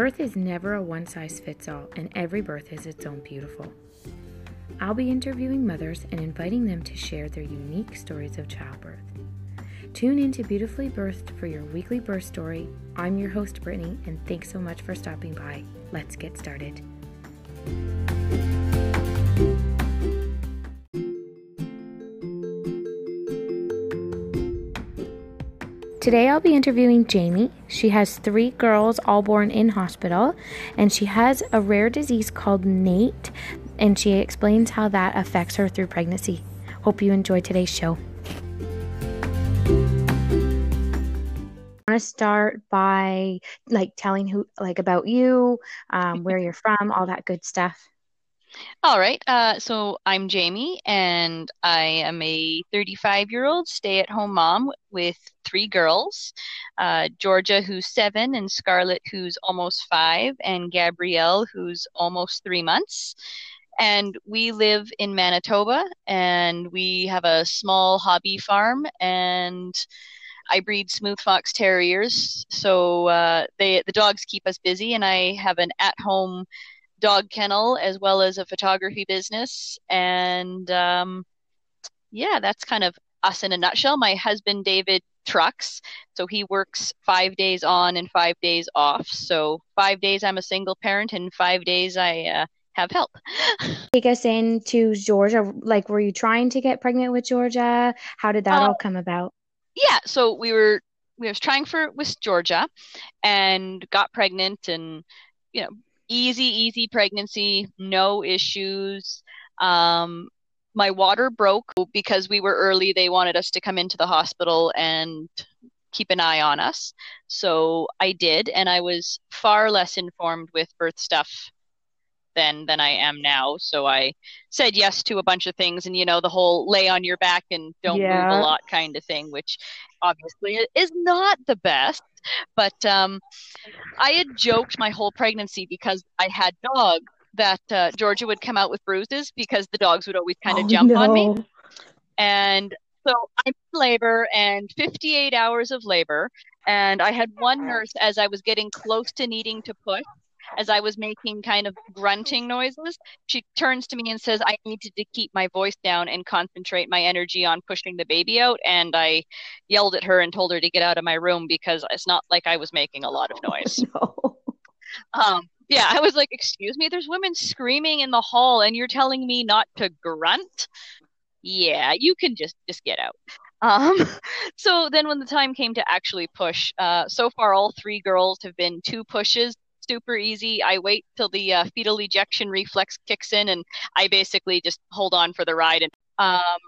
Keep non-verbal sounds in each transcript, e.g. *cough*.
Birth is never a one size fits all, and every birth is its own beautiful. I'll be interviewing mothers and inviting them to share their unique stories of childbirth. Tune in to Beautifully Birthed for your weekly birth story. I'm your host, Brittany, and thanks so much for stopping by. Let's get started. Today I'll be interviewing Jamie. She has three girls, all born in hospital, and she has a rare disease called NAIT, and she explains how that affects her through pregnancy. Hope you enjoy today's show. I want to start by like telling who like about you, um, where you're from, all that good stuff. All right. Uh, so I'm Jamie, and I am a 35 year old stay at home mom with three girls uh, Georgia, who's seven, and Scarlett, who's almost five, and Gabrielle, who's almost three months. And we live in Manitoba, and we have a small hobby farm, and I breed smooth fox terriers, so uh, they the dogs keep us busy, and I have an at home dog kennel as well as a photography business. And um, yeah, that's kind of us in a nutshell. My husband, David, trucks. So he works five days on and five days off. So five days I'm a single parent, and five days I uh, have help. *laughs* Take us into Georgia. Like, were you trying to get pregnant with Georgia? How did that all come about? Yeah, so we were we was trying for with Georgia, and got pregnant, and you know easy, easy pregnancy, no issues. Um, my water broke because we were early. They wanted us to come into the hospital and keep an eye on us. So I did, and I was far less informed with birth stuff than than I am now. So I said yes to a bunch of things, and you know the whole lay on your back and don't yeah. move a lot kind of thing, which obviously is not the best. But um, I had joked my whole pregnancy because I had dogs that uh, Georgia would come out with bruises because the dogs would always kind of oh, jump no. on me. And so I'm in labor and 58 hours of labor. And I had one nurse as I was getting close to needing to push as I was making kind of grunting noises, she turns to me and says, I needed to keep my voice down and concentrate my energy on pushing the baby out. And I yelled at her and told her to get out of my room because it's not like I was making a lot of *laughs* noise. no. Um, yeah, I was like, excuse me, there's women screaming in the hall and you're telling me not to grunt? Yeah, you can just just get out. Um, *laughs* so then when the time came to actually push, uh, so far all three girls have been two pushes super easy. I wait till the uh, fetal ejection reflex kicks in, and I basically just hold on for the ride. And um,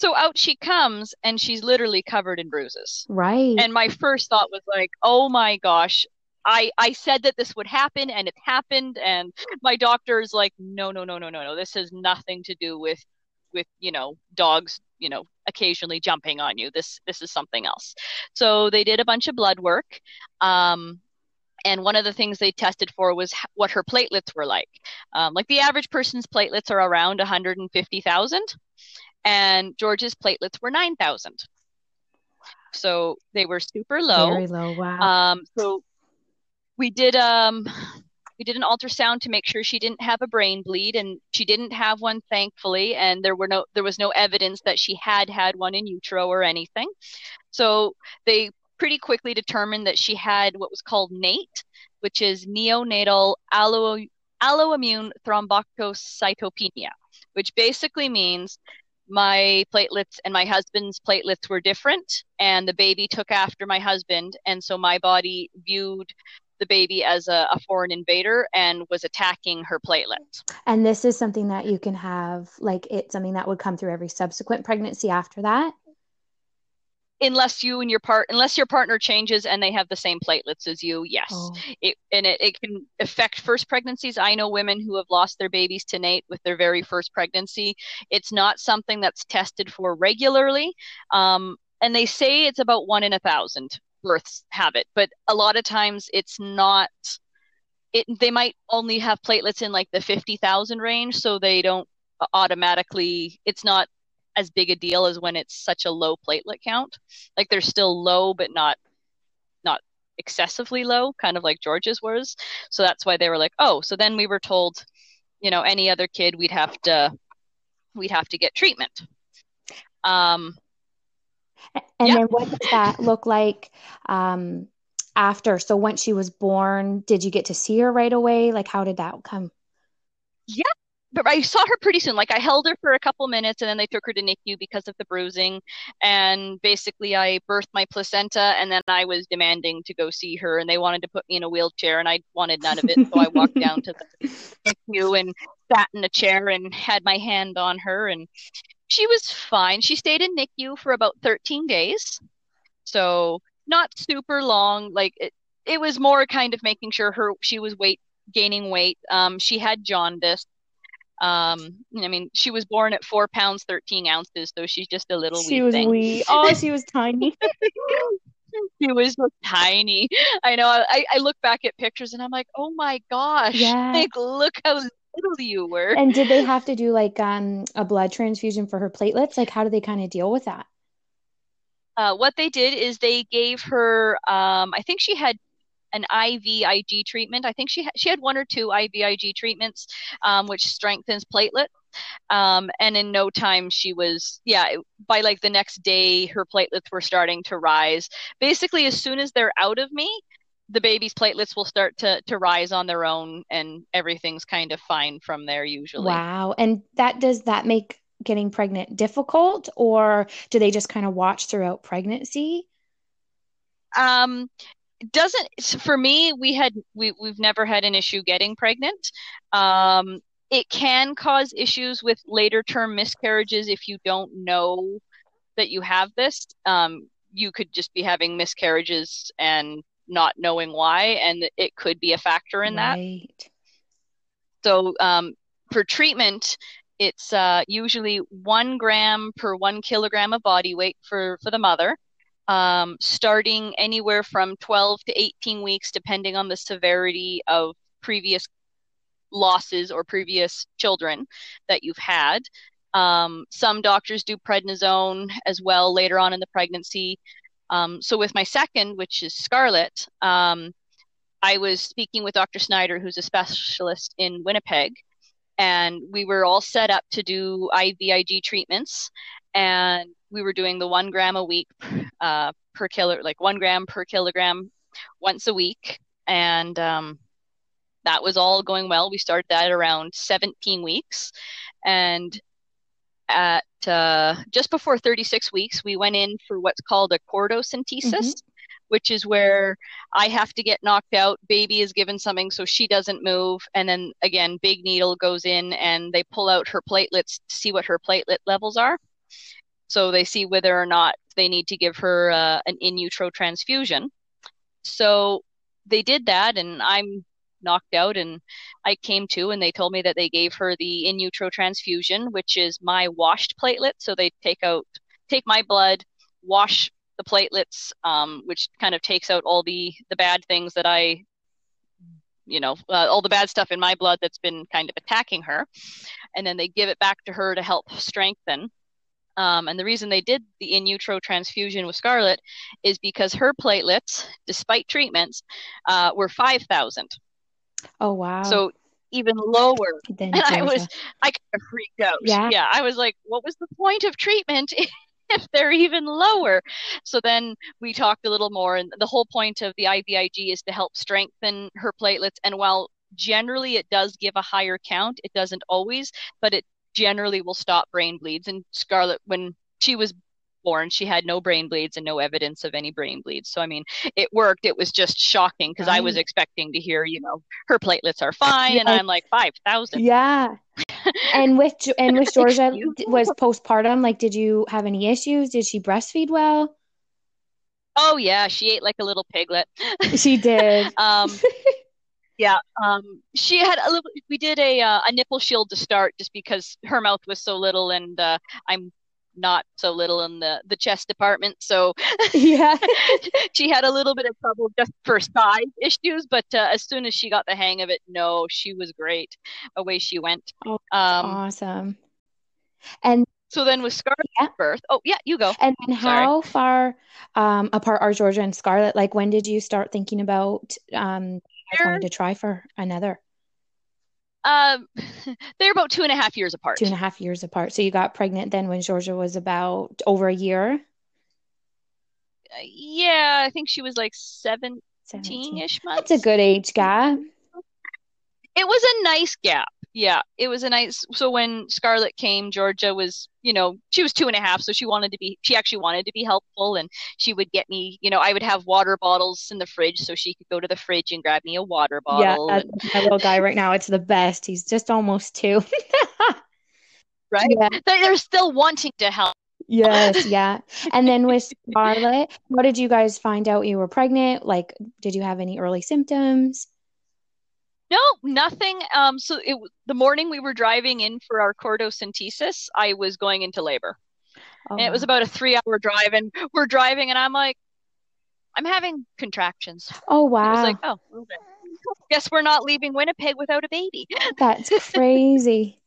so out she comes, and she's literally covered in bruises. Right. And my first thought was like, "Oh my gosh." I, I said that this would happen and it happened and my doctor is like no no no no no no this has nothing to do with with you know dogs you know occasionally jumping on you this this is something else so they did a bunch of blood work um, and one of the things they tested for was what her platelets were like. Um, like the average person's platelets are around 150,000, and George's platelets were 9,000. So they were super low. Very low. Wow. Um, so we did um, we did an ultrasound to make sure she didn't have a brain bleed, and she didn't have one, thankfully. And there were no there was no evidence that she had had one in utero or anything. So they pretty quickly determined that she had what was called NAIT, which is neonatal allo- alloimmune thrombocytopenia, which basically means my platelets and my husband's platelets were different, and the baby took after my husband, and so my body viewed the baby as a, a, foreign invader and was attacking her platelets. And this is something that you can have, like it's something that would come through every subsequent pregnancy after that unless you and your part unless your partner changes and they have the same platelets as you yes. Oh. it, and it, it can affect first pregnancies. I know women who have lost their babies to NAIT with their very first pregnancy. It's not something that's tested for regularly um, and they say it's about one in a thousand births have it but a lot of times it's not it, they might only have platelets in like the 50,000 range so they don't automatically it's not as big a deal as when it's such a low platelet count. Like they're still low, but not not excessively low, kind of like George's was. So that's why they were like, oh, so then we were told, you know, any other kid we'd have to we'd have to get treatment. Um, and yeah. then what does that look like um, after? So once she was born, did you get to see her right away? Like, how did that come? Yeah, but I saw her pretty soon. Like I held her for a couple minutes and then they took her to NICU because of the bruising. And basically I birthed my placenta and then I was demanding to go see her and they wanted to put me in a wheelchair and I wanted none of it. So I walked down to the *laughs* NICU and sat in a chair and had my hand on her and she was fine. She stayed in NICU for about 13 days. So not super long. Like it, it was more kind of making sure her she was weight gaining weight. Um, she had jaundice. Um, I mean, she was born at four pounds thirteen ounces, so she's just a little. She was thing. wee. Oh, she was tiny. *laughs* she was tiny. I know. I, I look back at pictures and I'm like, oh my gosh! Yeah. Like, look how little you were. And did they have to do like um a blood transfusion for her platelets? Like, how do they kind of deal with that? Uh, what they did is they gave her. Um, I think she had an IVIG treatment. I think she ha- she had one or two IVIG treatments, um, which strengthens platelet. Um, and in no time, she was yeah. By like the next day, her platelets were starting to rise. Basically, as soon as they're out of me, the baby's platelets will start to to rise on their own, and everything's kind of fine from there. Usually, wow. And that does that make getting pregnant difficult, or do they just kind of watch throughout pregnancy? Um, doesn't for me we had we, we've never had an issue getting pregnant. Um, it can cause issues with later term miscarriages if you don't know that you have this. Um, you could just be having miscarriages and not knowing why and it could be a factor in right. that so um, for treatment it's uh, usually one gram per one kilogram of body weight for for the mother um, starting anywhere from 12 to 18 weeks, depending on the severity of previous losses or previous children that you've had. Um, some doctors do prednisone as well later on in the pregnancy. Um, so, with my second, which is Scarlett, um, I was speaking with Dr. Snyder, who's a specialist in Winnipeg, and we were all set up to do IVIG treatments. And we were doing the one gram a week uh, per kilo, like one gram per kilogram once a week. And um, that was all going well. We started that around 17 weeks. And at uh, just before 36 weeks, we went in for what's called a cordocentesis, mm-hmm. Which is where I have to get knocked out. Baby is given something so she doesn't move. And then again, big needle goes in and they pull out her platelets to see what her platelet levels are. So they see whether or not they need to give her uh, an in utero transfusion. So they did that, and I'm knocked out and I came to and they told me that they gave her the in utero transfusion, which is my washed platelet. So they take out take my blood, wash the platelets, um, which kind of takes out all the the bad things that I you know uh, all the bad stuff in my blood that's been kind of attacking her and then they give it back to her to help strengthen um, and the reason they did the in utero transfusion with Scarlett is because her platelets, despite treatments, uh, were 5,000. Oh, wow. So even lower. and *laughs* I was, I kind of freaked out. Yeah. Yeah. I was like, what was the point of treatment *laughs* *laughs* if they're even lower? So then we talked a little more. And the whole point of the IVIG is to help strengthen her platelets. And while generally it does give a higher count, it doesn't always, but it generally will stop brain bleeds. And Scarlett, when she was born, she had no brain bleeds and no evidence of any brain bleeds. So, I mean, it worked. It was just shocking because. I was expecting to hear, you know, her platelets are fine. Yeah. And I'm like, 5,000. Yeah. And *laughs* with, and with Georgia was postpartum. Like, did you have any issues? Did she breastfeed well? Oh yeah, she ate like a little piglet. *laughs* She did. um, *laughs* yeah, um, she had a little. We did a uh, a nipple shield to start, just because her mouth was so little, and uh, I'm not so little in the the chess department. So *laughs* yeah, *laughs* she had a little bit of trouble just for size issues. But uh, as soon as she got the hang of it, no, she was great. Away she went. Oh, um, awesome. And so then with Scarlett's Yeah. birth, oh yeah, you go. And then Sorry. how far um, apart are Georgia and Scarlett? Like when did you start thinking about um, wanted to try for another Um, *laughs* they're about two and a half years apart. two and a half years apart? So you got pregnant then when Georgia was about over a year, Uh, Yeah, I think she was like 17. seventeen-ish months. That's a good age gap. It was a nice gap. Yeah, it was a nice. So when Scarlett came, Georgia was, you know, she was two and a half, so she wanted to be, she actually wanted to be helpful, and she would get me, you know, I would have water bottles in the fridge, so she could go to the fridge and grab me a water bottle. Yeah, and, my little guy right now. It's the best. He's just almost two. *laughs* right? Yeah. They- They're still wanting to help. Yes, *laughs* yeah. And then with Scarlett, what did you guys find out you were pregnant? Like, did you have any early symptoms? No, nothing. Um, so it the morning we were driving in for our cordocentesis, I was going into labor. Oh, And it was about a three hour drive, and we're driving, and I'm like, I'm having contractions. Oh, wow. I was like, oh, okay. Guess we're not leaving Winnipeg without a baby. *laughs* That's crazy.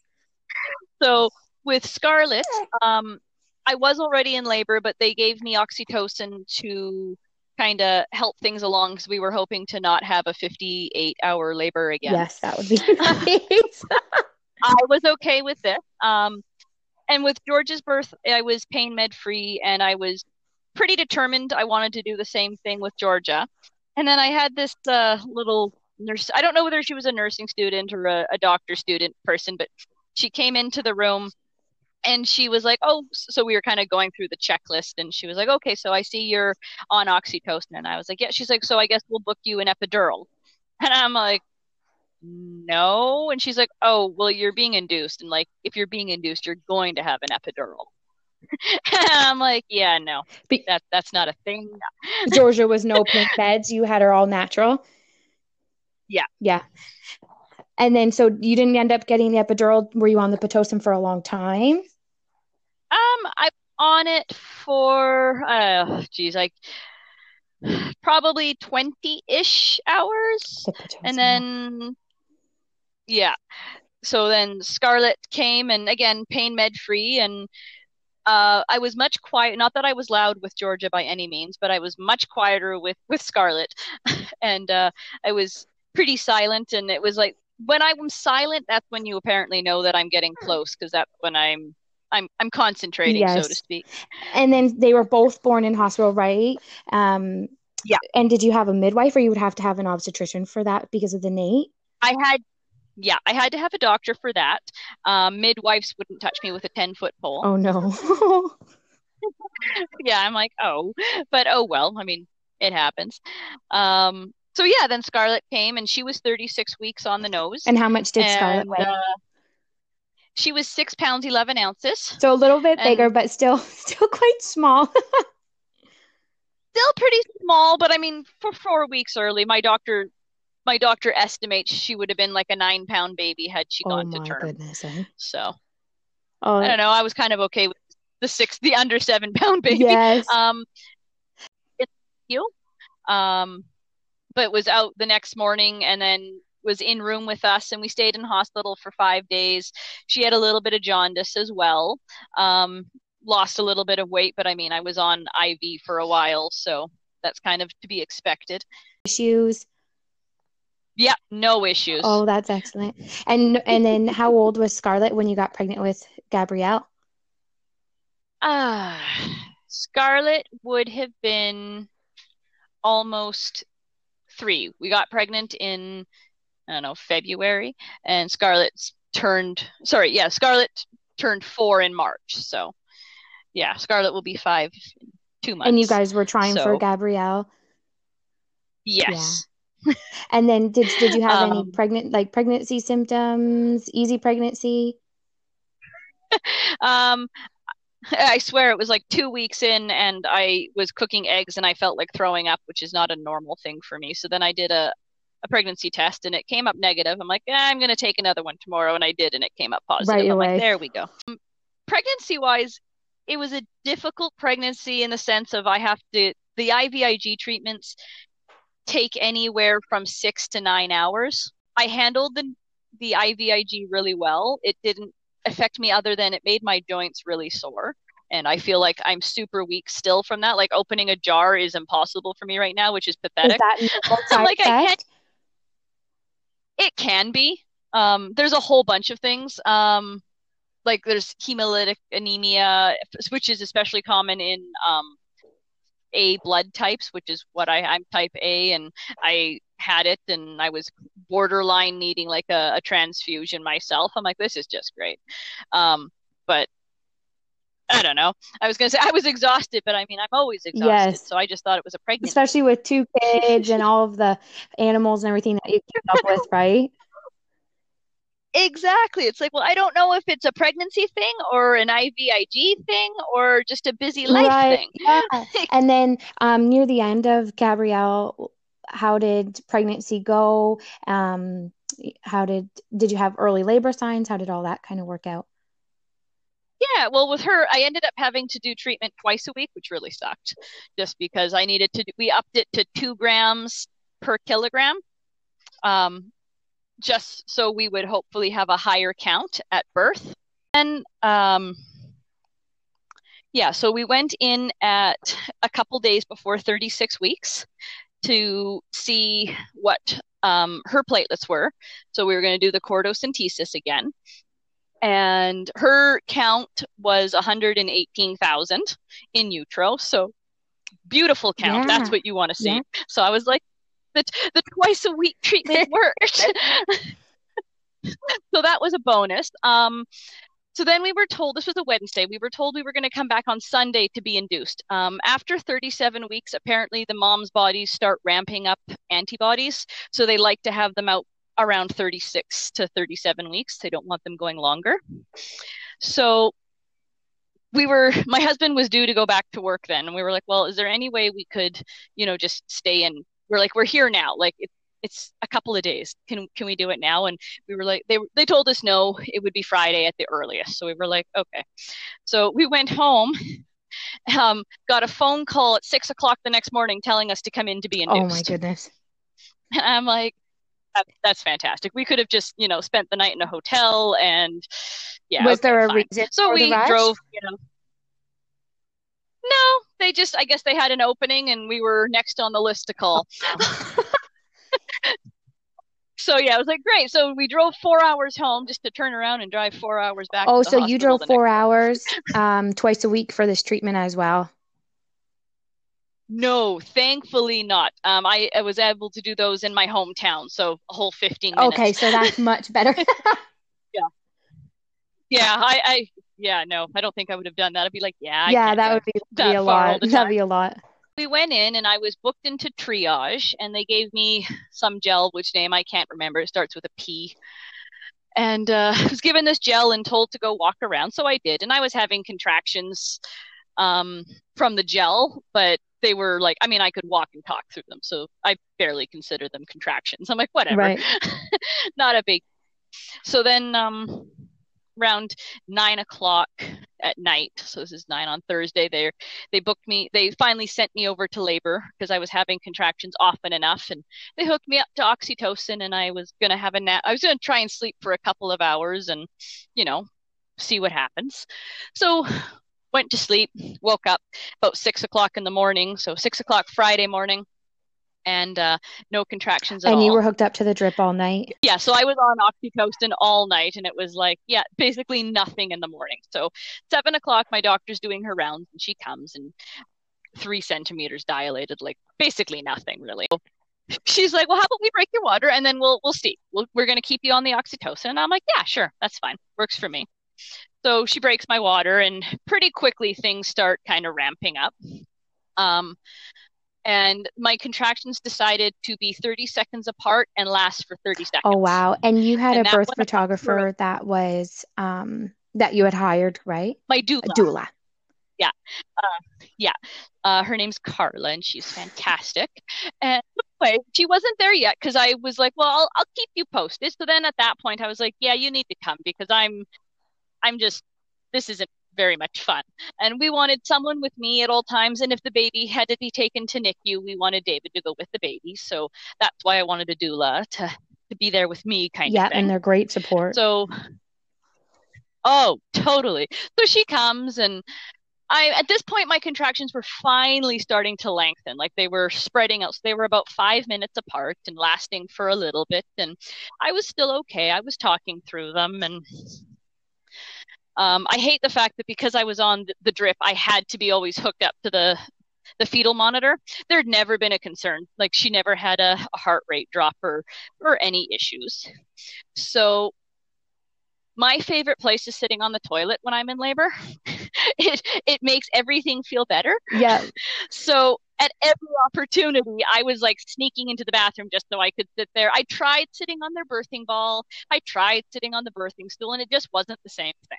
So with Scarlett, um, I was already in labor, but they gave me oxytocin to kind of help things along because we were hoping to not have a 58 hour labor again. Yes, that would be *laughs* nice. I was okay with this. Um, and with George's birth, I was pain med free and I was pretty determined I wanted to do the same thing with Georgia. And then I had this uh, little nurse, I don't know whether she was a nursing student or a, a doctor student person, but she came into the room and she was like, Oh, so we were kind of going through the checklist and she was like, Okay, so I see you're on oxytocin. And I was like, Yeah. She's like, So I guess we'll book you an epidural. *laughs* And I'm like, no. And she's like, oh, well, you're being induced. And like, if you're being induced, you're going to have an epidural. *laughs* and I'm like, yeah, no, that that's not a thing. Georgia *laughs* was no pink beds. You had her all natural. Yeah. Yeah. And then, so you didn't end up getting the epidural. Were you on the Pitocin for a long time? Um, I'm on it for, uh, geez, like probably 20-ish hours. The And then, yeah. So then Scarlett came and again, pain med free. And uh, I was much quiet. Not that I was loud with Georgia by any means, but I was much quieter with, with Scarlett. *laughs* and uh, I was pretty silent. And it was like, when I'm silent, that's when you apparently know that I'm getting close because that's when I'm. I'm I'm concentrating, so to speak. And then they were both born in hospital, right? Um, Yeah. And did you have a midwife, or you would have to have an obstetrician for that because of the NAIT? I had, yeah, I had to have a doctor for that. Um, midwives wouldn't touch me with a 10 foot pole. Oh no. *laughs* yeah, I'm like, oh, but oh well. I mean, it happens. Um, so yeah, then Scarlett came and she was 36 weeks on the nose. And how much did Scarlett weigh? uh, she was six pounds 11 ounces. So a little bit bigger, but still, *laughs* still quite small. *laughs* Still pretty small, but I mean, for four weeks early, my doctor, my doctor estimates she would have been like a nine pound baby had she Oh gone to my term. goodness, eh? So Oh, I don't know. I was kind of okay with the six, the under seven pound *laughs* baby. yes. Um, it's you. Um, but was out the next morning and then was in room with us and we stayed in hospital for five days. She had a little bit of jaundice as well. Um, lost a little bit of weight, but I mean, I was on IV for a while, so that's kind of to be expected. Issues. Yeah, no issues. Oh, that's excellent. And and then how old was Scarlett when you got pregnant with Gabrielle? Ah, Scarlett would have been almost three. We got pregnant in, I don't know, February, and Scarlett's turned, sorry, yeah, Scarlett turned four in March. So, yeah, Scarlett will be five in two months. And you guys were trying for Gabrielle. Yes. And then did did you have any Um, pregnant like pregnancy symptoms, easy pregnancy? *laughs* Um, *laughs* I swear it was like two weeks in, and I was cooking eggs, and I felt like throwing up, which is not a normal thing for me. So then I did a, a pregnancy test, and it came up negative. I'm like, eh, I'm gonna take another one tomorrow, and I did, and it came up positive. Right I'm away. like, there we go. Pregnancy wise, it was a difficult pregnancy in the sense of I have to the IVIG treatments take anywhere from six to nine hours. I handled the the IVIG really well. It didn't affect me other than it made my joints really sore and I feel like I'm super weak still from that. Like opening a jar is impossible for me right now, which is pathetic. Is *laughs* like I can't. It can be. Um, there's a whole bunch of things. Um, like there's hemolytic anemia, which is especially common in um, A blood types, which is what I, I'm type A, and I had it, and I was borderline needing like a, a transfusion myself. I'm like, this is just great. Um, but I don't know. I was gonna say I was exhausted, but I mean I'm always exhausted. Yes. So I just thought it was a pregnancy. Especially with two kids and all of the animals and everything that you keep up with, *laughs* right? Exactly. It's like, well, I don't know if it's a pregnancy thing or an IVIG thing or just a busy life right. thing. Yeah. *laughs* and then um, near the end of Gabrielle, how did pregnancy go? Um, how did did you have early labor signs? How did all that kind of work out? Yeah, well, with her, I ended up having to do treatment twice a week, which really sucked, just because I needed to. We upped it to two grams per kilogram, um, just so we would hopefully have a higher count at birth. And um, yeah, so we went in at a couple days before 36 weeks to see what um, her platelets were. So we were going to do the cordocentesis again and her count was 118,000 in utero. So beautiful count. Yeah. That's what you want to see. Yeah. So I was like, the, the twice a week treatment *laughs* worked. *laughs* so that was a bonus. Um, so then we were told this was a Wednesday. We were told we were going to come back on Sunday to be induced. Um, after 37 weeks, apparently the mom's bodies start ramping up antibodies, so they like to have them out around 36 to 37 weeks. They don't want them going longer. So we were my husband was due to go back to work then and we were like well is there any way we could you know just stay in we're like we're here now like it, it's a couple of days can can we do it now and we were like they they told us no it would be friday at the earliest so we were like okay so we went home *laughs* um, got a phone call at six o'clock the next morning telling us to come in to be induced oh my goodness *laughs* and i'm like that, that's fantastic. We could have just, you know, spent the night in a hotel and yeah. Was okay, there a fine. reason? So we drove, you know. No, they just I guess they had an opening and we were next on the list to call. *laughs* so yeah, it was like great. So we drove four hours home just to turn around and drive four hours back. Oh, so you drove four hours um, twice a week for this treatment as well. No, thankfully not. Um, I, I, was able to do those in my hometown, so a whole 15 minutes. Okay, so that's *laughs* much better. yeah. Yeah, I, I, yeah, no, I don't think I would have done that. I'd be like, yeah, yeah, that would be, *laughs* be a lot. That'd be a lot. We went in and I was booked into triage, and they gave me *laughs* some gel, which name I can't remember. It starts with a P. And uh, *laughs* I was given this gel and told to go walk around, so I did. And I was having contractions um, from the gel, but they were like, I mean, I could walk and talk through them, so I barely consider them contractions. I'm like, whatever, right. not a big. So then, um, around nine o'clock at night, so this is nine on Thursday. They they booked me. They finally sent me over to labor because I was having contractions often enough, and they hooked me up to oxytocin, and I was gonna have a nap. I was gonna try and sleep for a couple of hours, and you know, see what happens. So went to sleep, woke up about six o'clock in the morning. So six o'clock Friday morning, and uh, no contractions at and all. And you were hooked up to the drip all night. Yeah, so I was on oxytocin all night, and it was like, yeah, basically nothing in the morning. So seven o'clock, my doctor's doing her rounds, and she comes and three centimeters dilated, like basically nothing really. *laughs* She's like, well, how about we break your water and then we'll we'll see. we we are going to keep you on the oxytocin. And I'm like, yeah, sure, that's fine, works for me. So she breaks my water, and pretty quickly things start kind of ramping up. Um, and my contractions decided to be 30 seconds apart and last for 30 seconds. Oh wow! And you had and a birth photographer that was um, that you had hired, right? My doula. A doula. Yeah, uh, yeah. Uh, her name's Carla, and she's fantastic. And anyway, she wasn't there yet because I was like, "Well, I'll, I'll keep you posted." So then, at that point, I was like, "Yeah, you need to come because I'm I'm just, this isn't very much fun. And we wanted someone with me at all times. And if the baby had to be taken to NICU, we wanted David to go with the baby. So that's why I wanted a doula to, to be there with me kind yeah, of Yeah, and they're great support. So, Oh, totally. So she comes and I at this point my contractions were finally starting to lengthen. Like they were spreading out. So they were about five minutes apart and lasting for a little bit. And I was still okay. I was talking through them and um, I hate the fact that because I was on the drip, I had to be always hooked up to the the fetal monitor. There'd never been a concern. Like she never had a, a heart rate drop or or any issues. So my favorite place is sitting on the toilet when I'm in labor. *laughs* it it makes everything feel better. Yeah. *laughs* So at every opportunity, I was like sneaking into the bathroom just so I could sit there. I tried sitting on their birthing ball. I tried sitting on the birthing stool, and it just wasn't the same thing.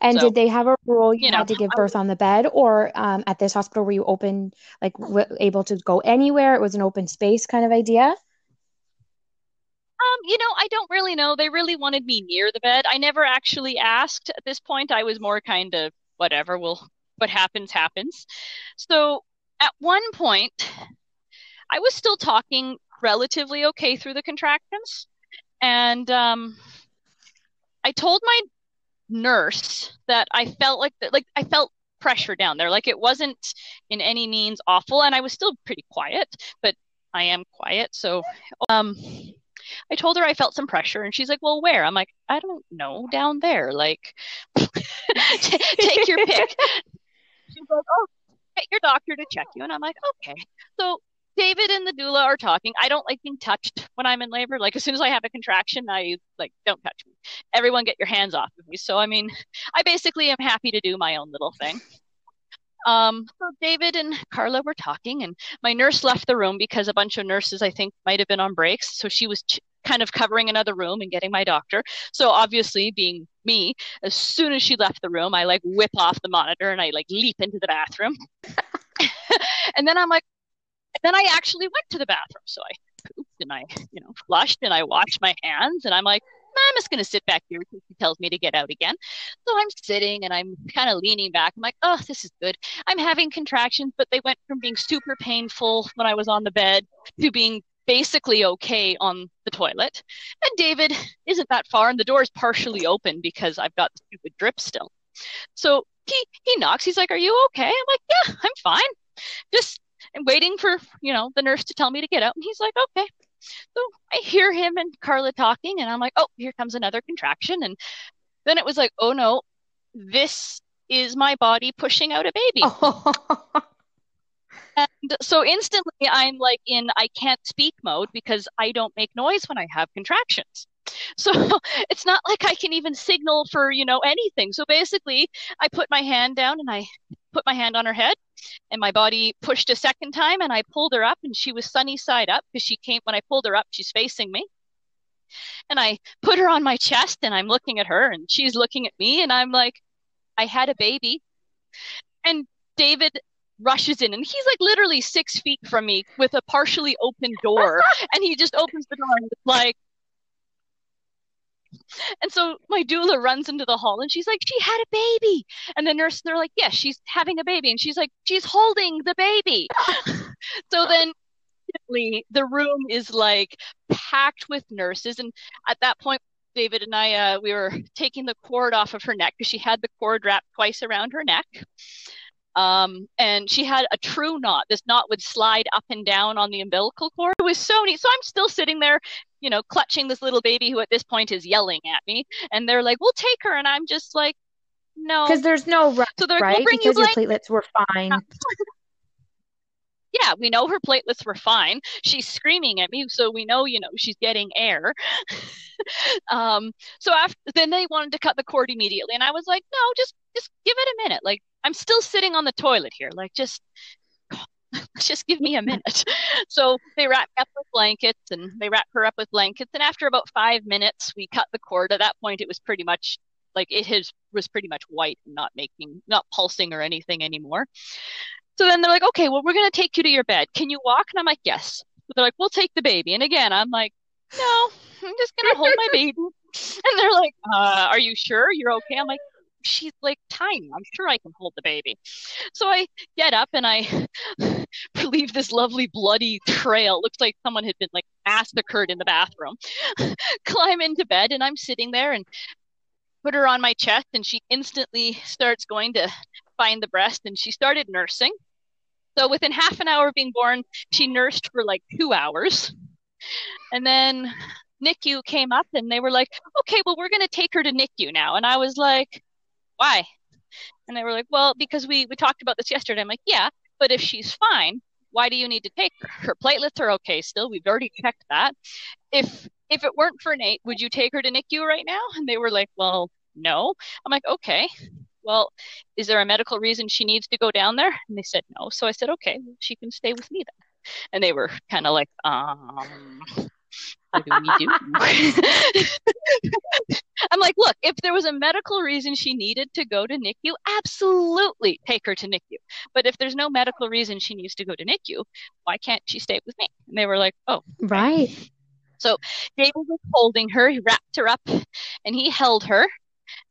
And so, did they have a rule you, you had to give birth on the bed, or um, at this hospital were you open, like w- able to go anywhere? It was an open space kind of idea. Um, you know, I don't really know. They really wanted me near the bed. I never actually asked at this point. I was more kind of whatever. Well, what happens happens. So at one point, I was still talking relatively okay through the contractions, and um, I told my nurse that I felt like like I felt pressure down there. Like it wasn't in any means awful, and I was still pretty quiet, but I am quiet. So um, I told her I felt some pressure, and she's like, "Well, where?" I'm like, "I don't know, down there. Like, *laughs* take your pick." *laughs* she's like, "Oh, get your doctor to check you," and I'm like, "Okay." So David and the doula are talking. I don't like being touched when I'm in labor. Like as soon as I have a contraction, I like don't touch me. Everyone get your hands off of me. So I mean, I basically am happy to do my own little thing. Um, so David and Carla were talking, and my nurse left the room because a bunch of nurses, I think, might have been on breaks. So she was ch- kind of covering another room and getting my doctor. So obviously, being me, as soon as she left the room, I like whip off the monitor and I like leap into the bathroom. *laughs* and then I'm like, then I actually went to the bathroom. So I pooped and I, you know, flushed and I washed my hands and I'm like, I'm just going to sit back here because he tells me to get out again. So I'm sitting and I'm kind of leaning back. I'm like, oh, this is good. I'm having contractions, but they went from being super painful when I was on the bed to being basically okay on the toilet. And David isn't that far, and the door is partially open because I've got the stupid drip still. So he he knocks. He's like, "Are you okay?" I'm like, "Yeah, I'm fine. Just I'm waiting for you know the nurse to tell me to get out." And he's like, "Okay." So I hear him and Carla talking, and I'm like, oh, here comes another contraction. And then it was like, oh no, this is my body pushing out a baby. *laughs* and so instantly I'm like in I can't speak mode because I don't make noise when I have contractions. *laughs* So it's not like I can even signal for, you know, anything. So basically, I put my hand down and I put my hand on her head and my body pushed a second time and I pulled her up and she was sunny side up because she came when I pulled her up, she's facing me. And I put her on my chest and I'm looking at her and she's looking at me and I'm like, I had a baby. And David rushes in and he's like literally six feet from me with a partially open door *laughs* and he just opens the door and it's like and so my doula runs into the hall and she's like, she had a baby. And the nurse, they're like, yes, yeah, she's having a baby. And she's like, she's holding the baby. *laughs* so then the room is like packed with nurses. And at that point, David and I, uh, we were taking the cord off of her neck because she had the cord wrapped twice around her neck. Um, and she had a true knot. This knot would slide up and down on the umbilical cord. It was so neat. So I'm still sitting there, you know, clutching this little baby who at this point is yelling at me. And they're like, we'll take her. And I'm just like, no. Because there's no rush, so they're right? We'll because you your platelets were fine. *laughs* yeah, we know her platelets were fine. She's screaming at me, so we know, you know, she's getting air. *laughs* um, so after then they wanted to cut the cord immediately, and I was like, no, just just give it a minute. Like I'm still sitting on the toilet here. Like just *laughs* just give me a minute. *laughs* So they wrap up with blankets, and they wrap her up with blankets. And after about five minutes, we cut the cord. At that point, it was pretty much like it has was pretty much white and not making not pulsing or anything anymore so then they're like, okay, well, we're going to take you to your bed. Can you walk? And I'm like, yes. They're like, we'll take the baby. And again, I'm like, no, I'm just going to hold my baby. *laughs* And they're like, uh, are you sure you're okay? I'm like, she's like tiny. I'm sure I can hold the baby. So I get up and I *laughs* leave this lovely bloody trail. It Looks like someone had been like massacred in the bathroom. *laughs* Climb into bed and I'm sitting there and put her on my chest and she instantly starts going to find the breast and she started nursing. So within half an hour of being born, she nursed for like two hours. And then NICU came up and they were like, okay, well, we're going to take her to NICU now. And I was like, why? And they were like, well, because we, we talked about this yesterday. I'm like, yeah, but if she's fine, why do you need to take her? Her platelets are okay still. We've already checked that. If if it weren't for NAIT, would you take her to NICU right now? And they were like, well, no. I'm like, okay. Well, is there a medical reason she needs to go down there? And they said no. So I said, okay, she can stay with me then. And they were kind of like, um, what do we do? *laughs* I'm like, look, if there was a medical reason she needed to go to NICU, absolutely take her to NICU. But if there's no medical reason she needs to go to NICU, why can't she stay with me? And they were like, oh, right. So David was holding her, he wrapped her up, and he held her.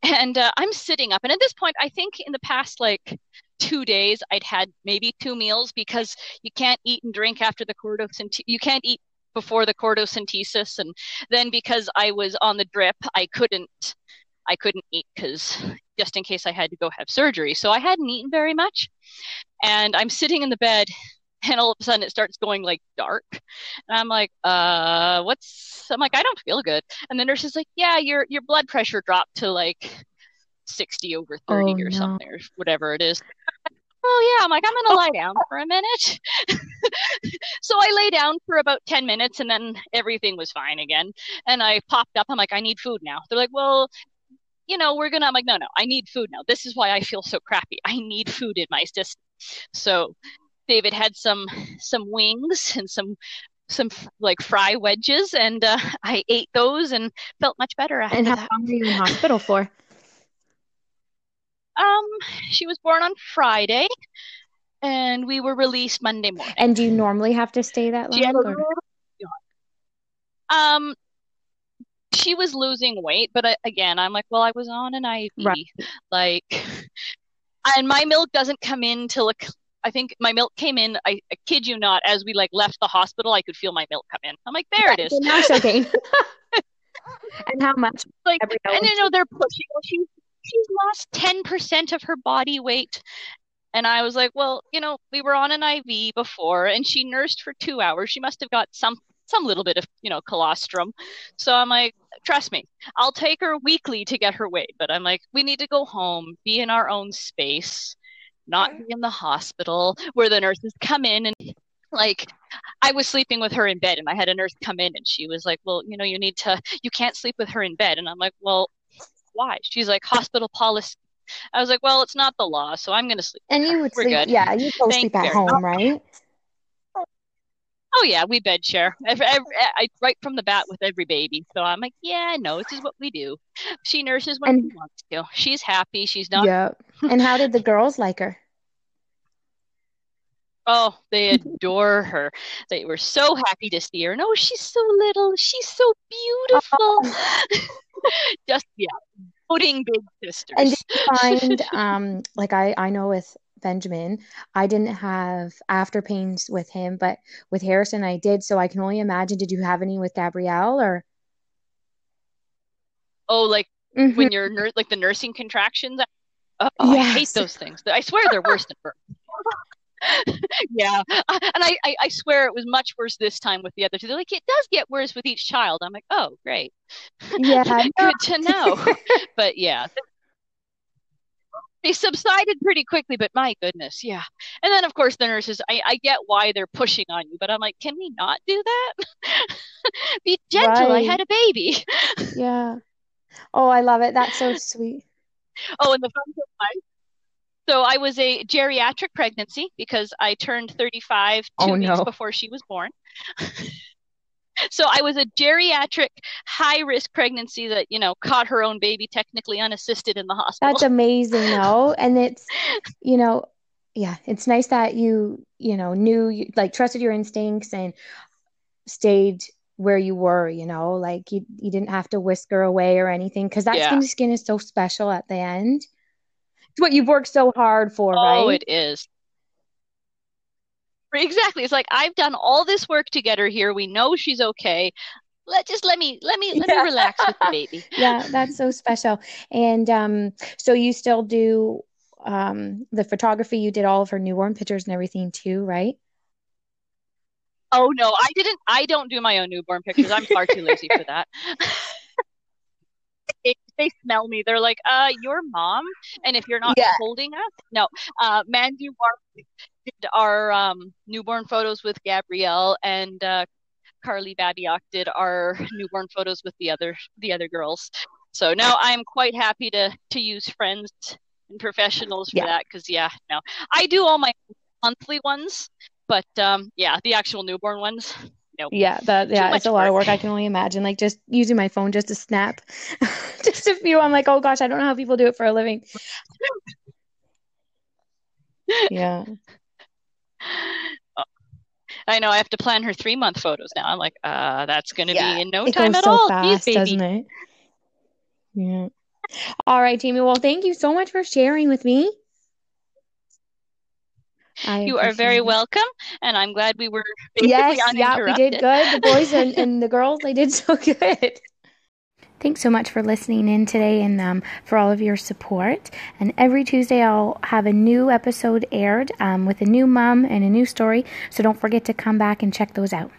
And uh, I'm sitting up. And at this point, I think in the past, like, two days I'd had maybe two meals because you can't eat and drink after the cordocentesis. You can't eat before the cordocentesis and then because I was on the drip I couldn't I couldn't eat because just in case I had to go have surgery so I hadn't eaten very much and I'm sitting in the bed and all of a sudden it starts going like dark. And i'm like uh what's i'm like i don't feel good. And the nurse is like yeah your your blood pressure dropped to like 60 over 30 oh, or no. something or whatever it is. Oh yeah. I'm like i'm gonna lie down for a minute. *laughs* So i lay down for about 10 minutes and then everything was fine again. And i popped up. I'm like i need food now. They're like well you know we're gonna i'm like no no. I need food now. This is why i feel so crappy. I need food in my system. So david had some some wings and some some like fry wedges and uh, *laughs* i ate those and felt much better after and how that. long were you in hospital for um, she was born on Friday, and we were released Monday morning. And do you normally have to stay that long? Um, she was losing weight, but I, again, I'm like, well, I was on an IV, right. like, *laughs* and my milk doesn't come in till a, I think my milk came in. I, I, kid you not, as we like left the hospital, I could feel my milk come in. I'm like, there it is. Now okay. *laughs* and how much? Like, and you know they're pushing. Well, she's lost 10% of her body weight. And I was like, well, you know, we were on an IV before and she nursed for two hours. She must have got some some little bit of, you know, colostrum. So I'm like, trust me, I'll take her weekly to get her weight. But I'm like, we need to go home, be in our own space, not be in the hospital where the nurses come in and like I was sleeping with her in bed and I had a nurse come in and she was like, Well, you know, you need to you can't sleep with her in bed. And I'm like, Well, why? She's like, hospital policy. I was like, well, it's not the law, so I'm going to sleep. And you would We're sleep, good. yeah, you go sleep at home, much. right? Oh yeah, we bed share every, every, I, right from the bat with every baby. So I'm like, yeah, no, this is what we do. She nurses when and, she wants to. She's happy. She's not. Yeah. and how did the girls like her? *laughs* Oh, they adore her. They were so happy to see her. No, she's so little. She's so beautiful. Oh. *laughs* Just yeah, voting big sisters. And did you *laughs* find um like I I know with Benjamin, I didn't have after pains with him, but with Harrison I did. So I can only imagine. Did you have any with Gabrielle or? Oh, like mm-hmm. when you're like the nursing contractions. Oh, yes. I hate those things. I swear they're worse than birth. *laughs* yeah, and I, I, I swear it was much worse this time with the other two. They're like, it does get worse with each child. I'm like, oh, great. Yeah, *laughs* good to know. *laughs* but yeah, they subsided pretty quickly. But my goodness, yeah. And then of course the nurses. I, I get why they're pushing on you, but I'm like, can we not do that? *laughs* Be gentle. Right. I had a baby. yeah. Oh, I love it. That's so sweet. Oh, and the fun thing so I was a geriatric pregnancy because I turned 35 two oh, weeks no. before she was born. *laughs* so I was a geriatric high risk pregnancy that, you know, caught her own baby technically unassisted in the hospital. That's amazing though. *laughs* And it's, you know, yeah, it's nice that you, you know, knew you like trusted your instincts and stayed where you were, you know, like you, you didn't have to whisk her away or anything because that yeah. skin to skin is so special at the end. It's what you've worked so hard for, oh, right? Oh, it is. Exactly. It's like I've done all this work to get her here. We know she's okay. let just let me let me let yeah. me relax with the baby. *laughs* yeah, that's so special. And um, so you still do um, the photography. You did all of her newborn pictures and everything too, right? Oh no, I didn't. I don't do my own newborn pictures. I'm far too lazy for that. *laughs* they, they, smell me. They're like, "Uh, your mom." And if you're not yeah. holding us, no. Uh, Mandy did our um, newborn photos with Gabrielle, and uh, Carly Babiock did our *laughs* newborn photos with the other the other girls. So now I'm quite happy to to use friends and professionals for yeah. that because yeah, no, I do all my monthly ones, but um, yeah, the actual newborn ones. Nope. Yeah, that yeah, it's a lot of work. I can only imagine. Like just using my phone just to snap, *laughs* just a few. I'm like, oh gosh, I don't know how people do it for a living. *laughs* yeah. I know I have to plan her three month photos now. I'm like, uh, that's going to yeah, be in no time at so all. Fast, Jeez, doesn't it? Yeah. All right, Jamie. Well, thank you so much for sharing with me. I you are very it. welcome, and I'm glad we were yes, yeah, we did good. The boys and, *laughs* and the girls, they did so *laughs* good. Thanks so much for listening in today and um, for all of your support. And every Tuesday, I'll have a new episode aired um, with a new mom and a new story. So don't forget to come back and check those out.